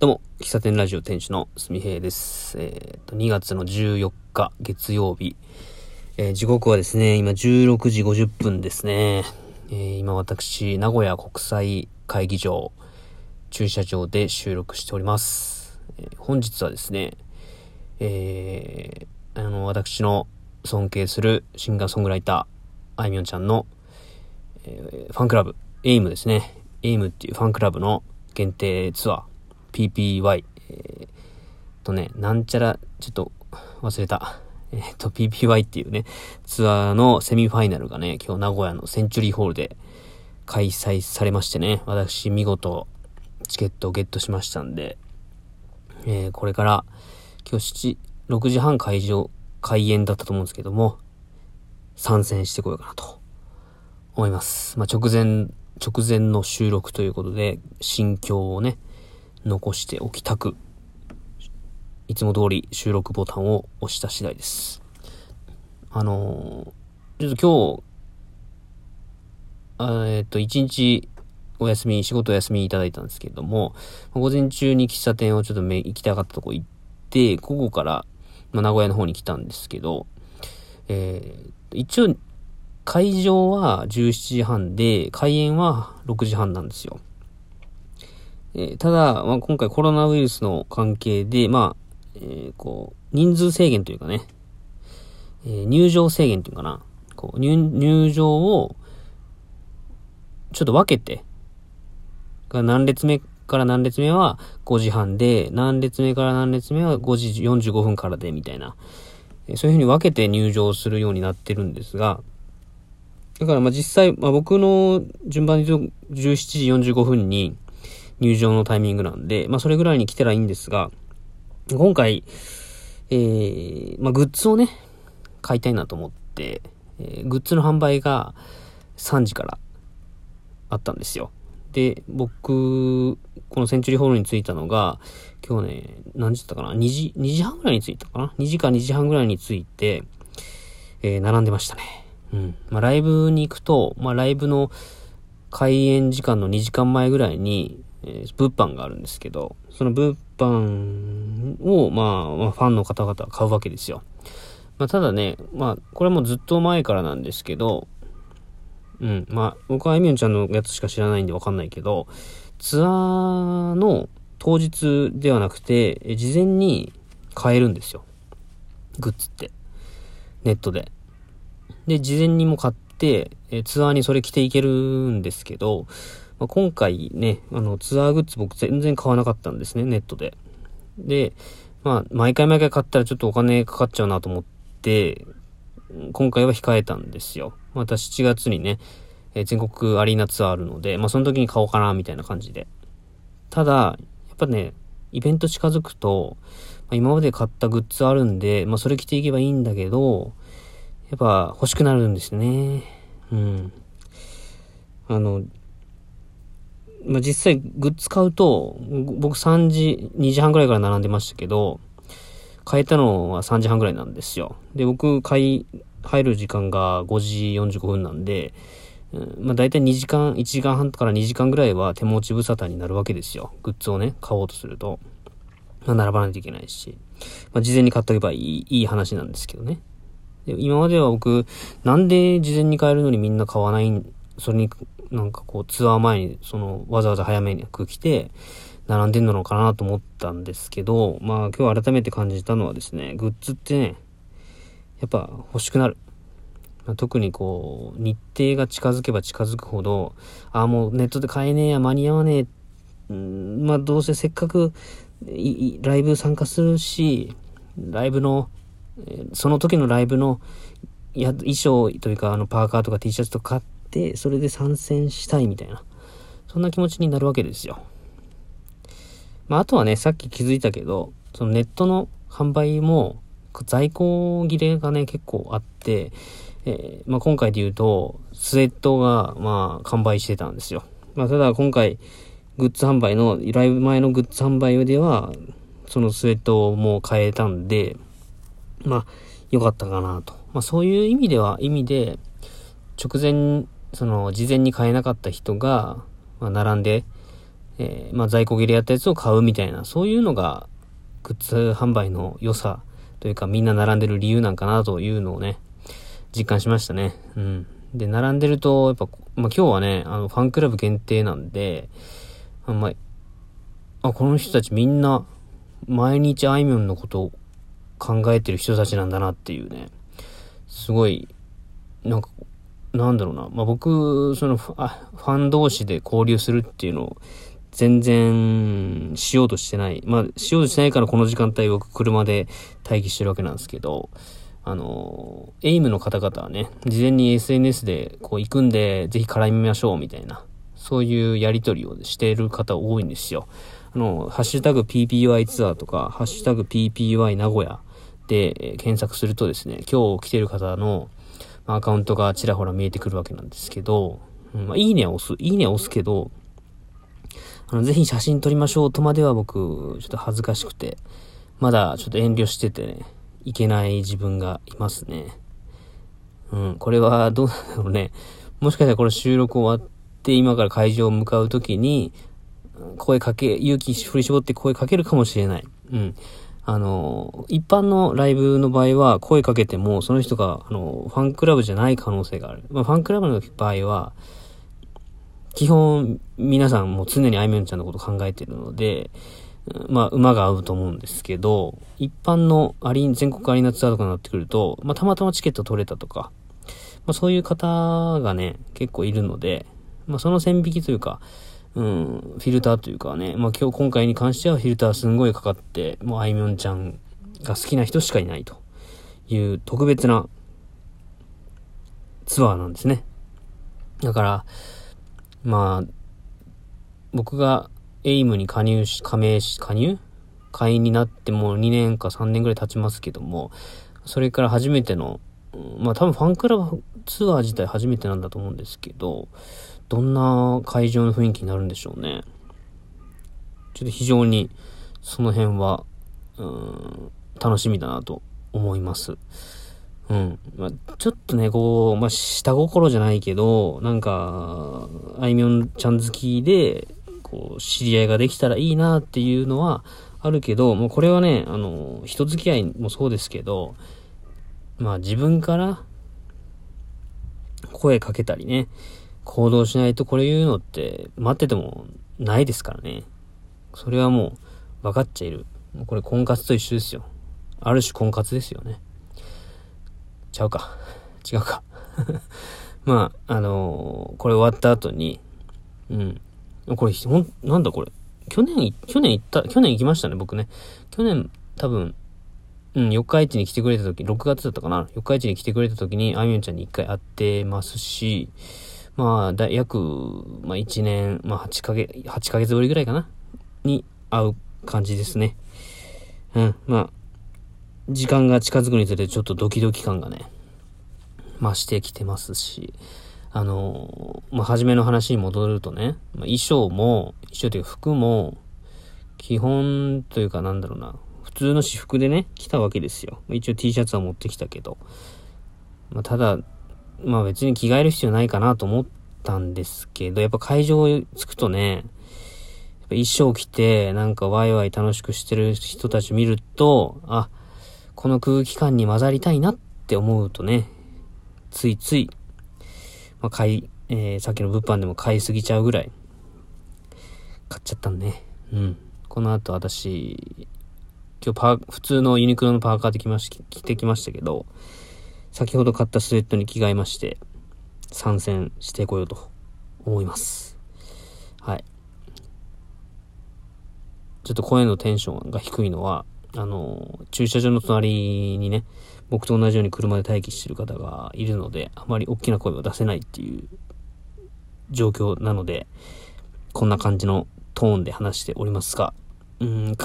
どうも、喫茶店ラジオ店主のすみへいです。えっ、ー、と、2月の14日月曜日。えー、時刻はですね、今16時50分ですね。えー、今私、名古屋国際会議場、駐車場で収録しております。え本日はですね、えあの、私の尊敬するシンガーソングライター、あいみょんちゃんの、えファンクラブ、エイムですね。エイムっていうファンクラブの限定ツアー、PPY、えー、とね、なんちゃら、ちょっと忘れた。えっ、ー、と、PPY っていうね、ツアーのセミファイナルがね、今日名古屋のセンチュリーホールで開催されましてね、私見事チケットをゲットしましたんで、えー、これから今日7、6時半会場、開演だったと思うんですけども、参戦してこようかなと思います。まあ、直前、直前の収録ということで、心境をね、残しておきたく、いつも通り収録ボタンを押した次第です。あのー、ちょっと今日、えっと、一日お休み、仕事お休みいただいたんですけれども、午前中に喫茶店をちょっと行きたかったとこ行って、午後から、まあ、名古屋の方に来たんですけど、えー、一応、会場は17時半で、開演は6時半なんですよ。えー、ただ、まあ、今回コロナウイルスの関係で、まあ、えー、こう、人数制限というかね、えー、入場制限というかな、こう入、入場を、ちょっと分けて、何列目から何列目は5時半で、何列目から何列目は5時45分からで、みたいな、えそういうふうに分けて入場するようになってるんですが、だからまあ実際、まあ僕の順番で17時45分に、入場のタイミングなんで、まあそれぐらいに来てらいいんですが、今回、えー、まあグッズをね、買いたいなと思って、えー、グッズの販売が3時からあったんですよ。で、僕、このセンチュリーホールに着いたのが、今日ね、何時だったかな ?2 時、2時半ぐらいに着いたかな ?2 時か2時半ぐらいに着いて、えー、並んでましたね。うん。まあ、ライブに行くと、まあ、ライブの開演時間の2時間前ぐらいに、えー、物販があるんですけど、その物販を、まあ、まあ、ファンの方々は買うわけですよ。まあ、ただね、まあ、これもずっと前からなんですけど、うん、まあ、僕はあいみょんちゃんのやつしか知らないんでわかんないけど、ツアーの当日ではなくて、事前に買えるんですよ。グッズって。ネットで。で、事前にも買って、ツアーにそれ着ていけるんですけど、まあ、今回ね、あの、ツアーグッズ僕全然買わなかったんですね、ネットで。で、まあ、毎回毎回買ったらちょっとお金かかっちゃうなと思って、今回は控えたんですよ。また7月にね、えー、全国アリーナツアーあるので、まあその時に買おうかな、みたいな感じで。ただ、やっぱね、イベント近づくと、まあ、今まで買ったグッズあるんで、まあそれ着ていけばいいんだけど、やっぱ欲しくなるんですね。うん。あの、まあ、実際グッズ買うと、僕3時、2時半ぐらいから並んでましたけど、買えたのは3時半ぐらいなんですよ。で、僕買い、入る時間が5時45分なんで、ん、まあ大体2時間、1時間半から2時間ぐらいは手持ち無沙汰になるわけですよ。グッズをね、買おうとすると。まあ並ばないといけないし。まあ事前に買っとけばいい、いい話なんですけどね。で今までは僕、なんで事前に買えるのにみんな買わないそれになんかこうツアー前にそのわざわざ早めに来て並んでんのかなと思ったんですけど、まあ今日改めて感じたのはですね、グッズってね、やっぱ欲しくなる。まあ、特にこう、日程が近づけば近づくほど、ああ、もうネットで買えねえや、間に合わねえ。んまあどうせせっかくライブ参加するし、ライブの、その時のライブのや衣装というかあのパーカーとか T シャツとか買って、それで参戦したいみたいな、そんな気持ちになるわけですよ。まあ、あとはね、さっき気づいたけど、そのネットの販売も、在庫切れがね、結構あって、えー、まあ、今回で言うと、スウェットが、まあ、完売してたんですよ。まあ、ただ今回、グッズ販売の、ライブ前のグッズ販売では、そのスウェットをもう買えたんで、まあ、良かったかなと。まあ、そういう意味では、意味で、直前その、事前に買えなかった人が、まあ、並んで、えー、まあ在庫切れやったやつを買うみたいな、そういうのが、グッズ販売の良さというか、みんな並んでる理由なんかなというのをね、実感しましたね。うん。で、並んでると、やっぱ、まあ今日はね、あの、ファンクラブ限定なんで、あんまりあ、この人たちみんな、毎日あいみょんのことを考えてる人たちなんだなっていうね、すごい、なんか、なんだろうな、まあ、僕、そのファン同士で交流するっていうのを、全然しようとしてない。まあ、しようとしてないからこの時間帯僕車で待機してるわけなんですけど、あの、エイムの方々はね、事前に SNS でこう行くんで、ぜひ絡みましょうみたいな、そういうやりとりをしている方多いんですよ。あの、ハッシュタグ PPY ツアーとか、ハッシュタグ PPY 名古屋で検索するとですね、今日来てる方のアカウントがちらほら見えてくるわけなんですけど、うんまあ、いいねは押す。いいねは押すけど、あの、ぜひ写真撮りましょうとまでは僕、ちょっと恥ずかしくて、まだちょっと遠慮しててね、いけない自分がいますね。うん、これはどうなんだろうね。もしかしたらこれ収録終わって今から会場を向かうときに、声かけ、勇気振り絞って声かけるかもしれない。うん。あの、一般のライブの場合は声かけても、その人が、あの、ファンクラブじゃない可能性がある。まあ、ファンクラブの場合は、基本、皆さんも常にあいみょんちゃんのこと考えてるので、まあ、馬が合うと思うんですけど、一般のアリー全国アリーナツアーとかになってくると、まあ、たまたまチケット取れたとか、まあ、そういう方がね、結構いるので、まあ、その線引きというか、うん、フィルターというかね、まあ今日、今回に関してはフィルターすんごいかかって、もうあいみょんちゃんが好きな人しかいないという特別なツアーなんですね。だから、まあ、僕がエイムに加入し、加盟し、加入？会員になってもう2年か3年ぐらい経ちますけども、それから初めての、まあ多分ファンクラブツアー自体初めてなんだと思うんですけど、どんな会場の雰囲気になるんでしょうね。ちょっと非常にその辺は、うん、楽しみだなと思います。うん。まあ、ちょっとね、こう、まあ、下心じゃないけど、なんか、あいみょんちゃん好きで、こう、知り合いができたらいいなっていうのはあるけど、もうこれはね、あの、人付き合いもそうですけど、まあ自分から声かけたりね、行動しないとこれ言うのって待っててもないですからね。それはもう分かっちゃいる。これ婚活と一緒ですよ。ある種婚活ですよね。ちゃうか。違うか。まあ、あのー、これ終わった後に、うん。これ、ほん、なんだこれ。去年、去年行った、去年行きましたね、僕ね。去年、多分、うん、四日市に来てくれた時、6月だったかな。四日市に来てくれた時に、あみょんちゃんに一回会ってますし、まあ、だ約、まあ1年、まあ8ヶ月、8ヶ月ぶりぐらいかな？に会う感じですね。うん、まあ、時間が近づくにつれてちょっとドキドキ感がね、増してきてますし、あの、まあ、初めの話に戻るとね、まあ、衣装も、衣装というか服も、基本というかなんだろうな、普通の私服でね、来たわけですよ。一応 T シャツは持ってきたけど。まあ、ただ、まあ別に着替える必要ないかなと思ったんですけど、やっぱ会場着くとね、やっぱ衣装着て、なんかワイワイ楽しくしてる人たち見ると、あ、この空気感に混ざりたいなって思うとね、ついつい、まあ買い、えー、さっきの物販でも買いすぎちゃうぐらい、買っちゃったんね。うん。この後私、今日パー、普通のユニクロのパーカーで来まし、着てきましたけど、先ほど買ったスウェットに着替えまして、参戦してこようと思います。はい。ちょっと声のテンションが低いのは、あの、駐車場の隣にね、僕と同じように車で待機してる方がいるので、あまり大きな声を出せないっていう状況なので、こんな感じのトーンで話しておりますが、うん、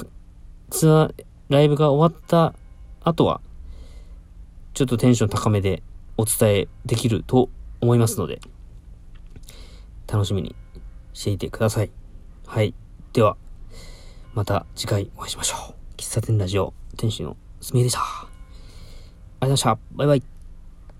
ツアー、ライブが終わった後は、ちょっとテンション高めでお伝えできると思いますので、楽しみにしていてください。はい。では、また次回お会いしましょう。喫茶店ラジオ、店主のすみえでした。ありがとうございました。バイバイ。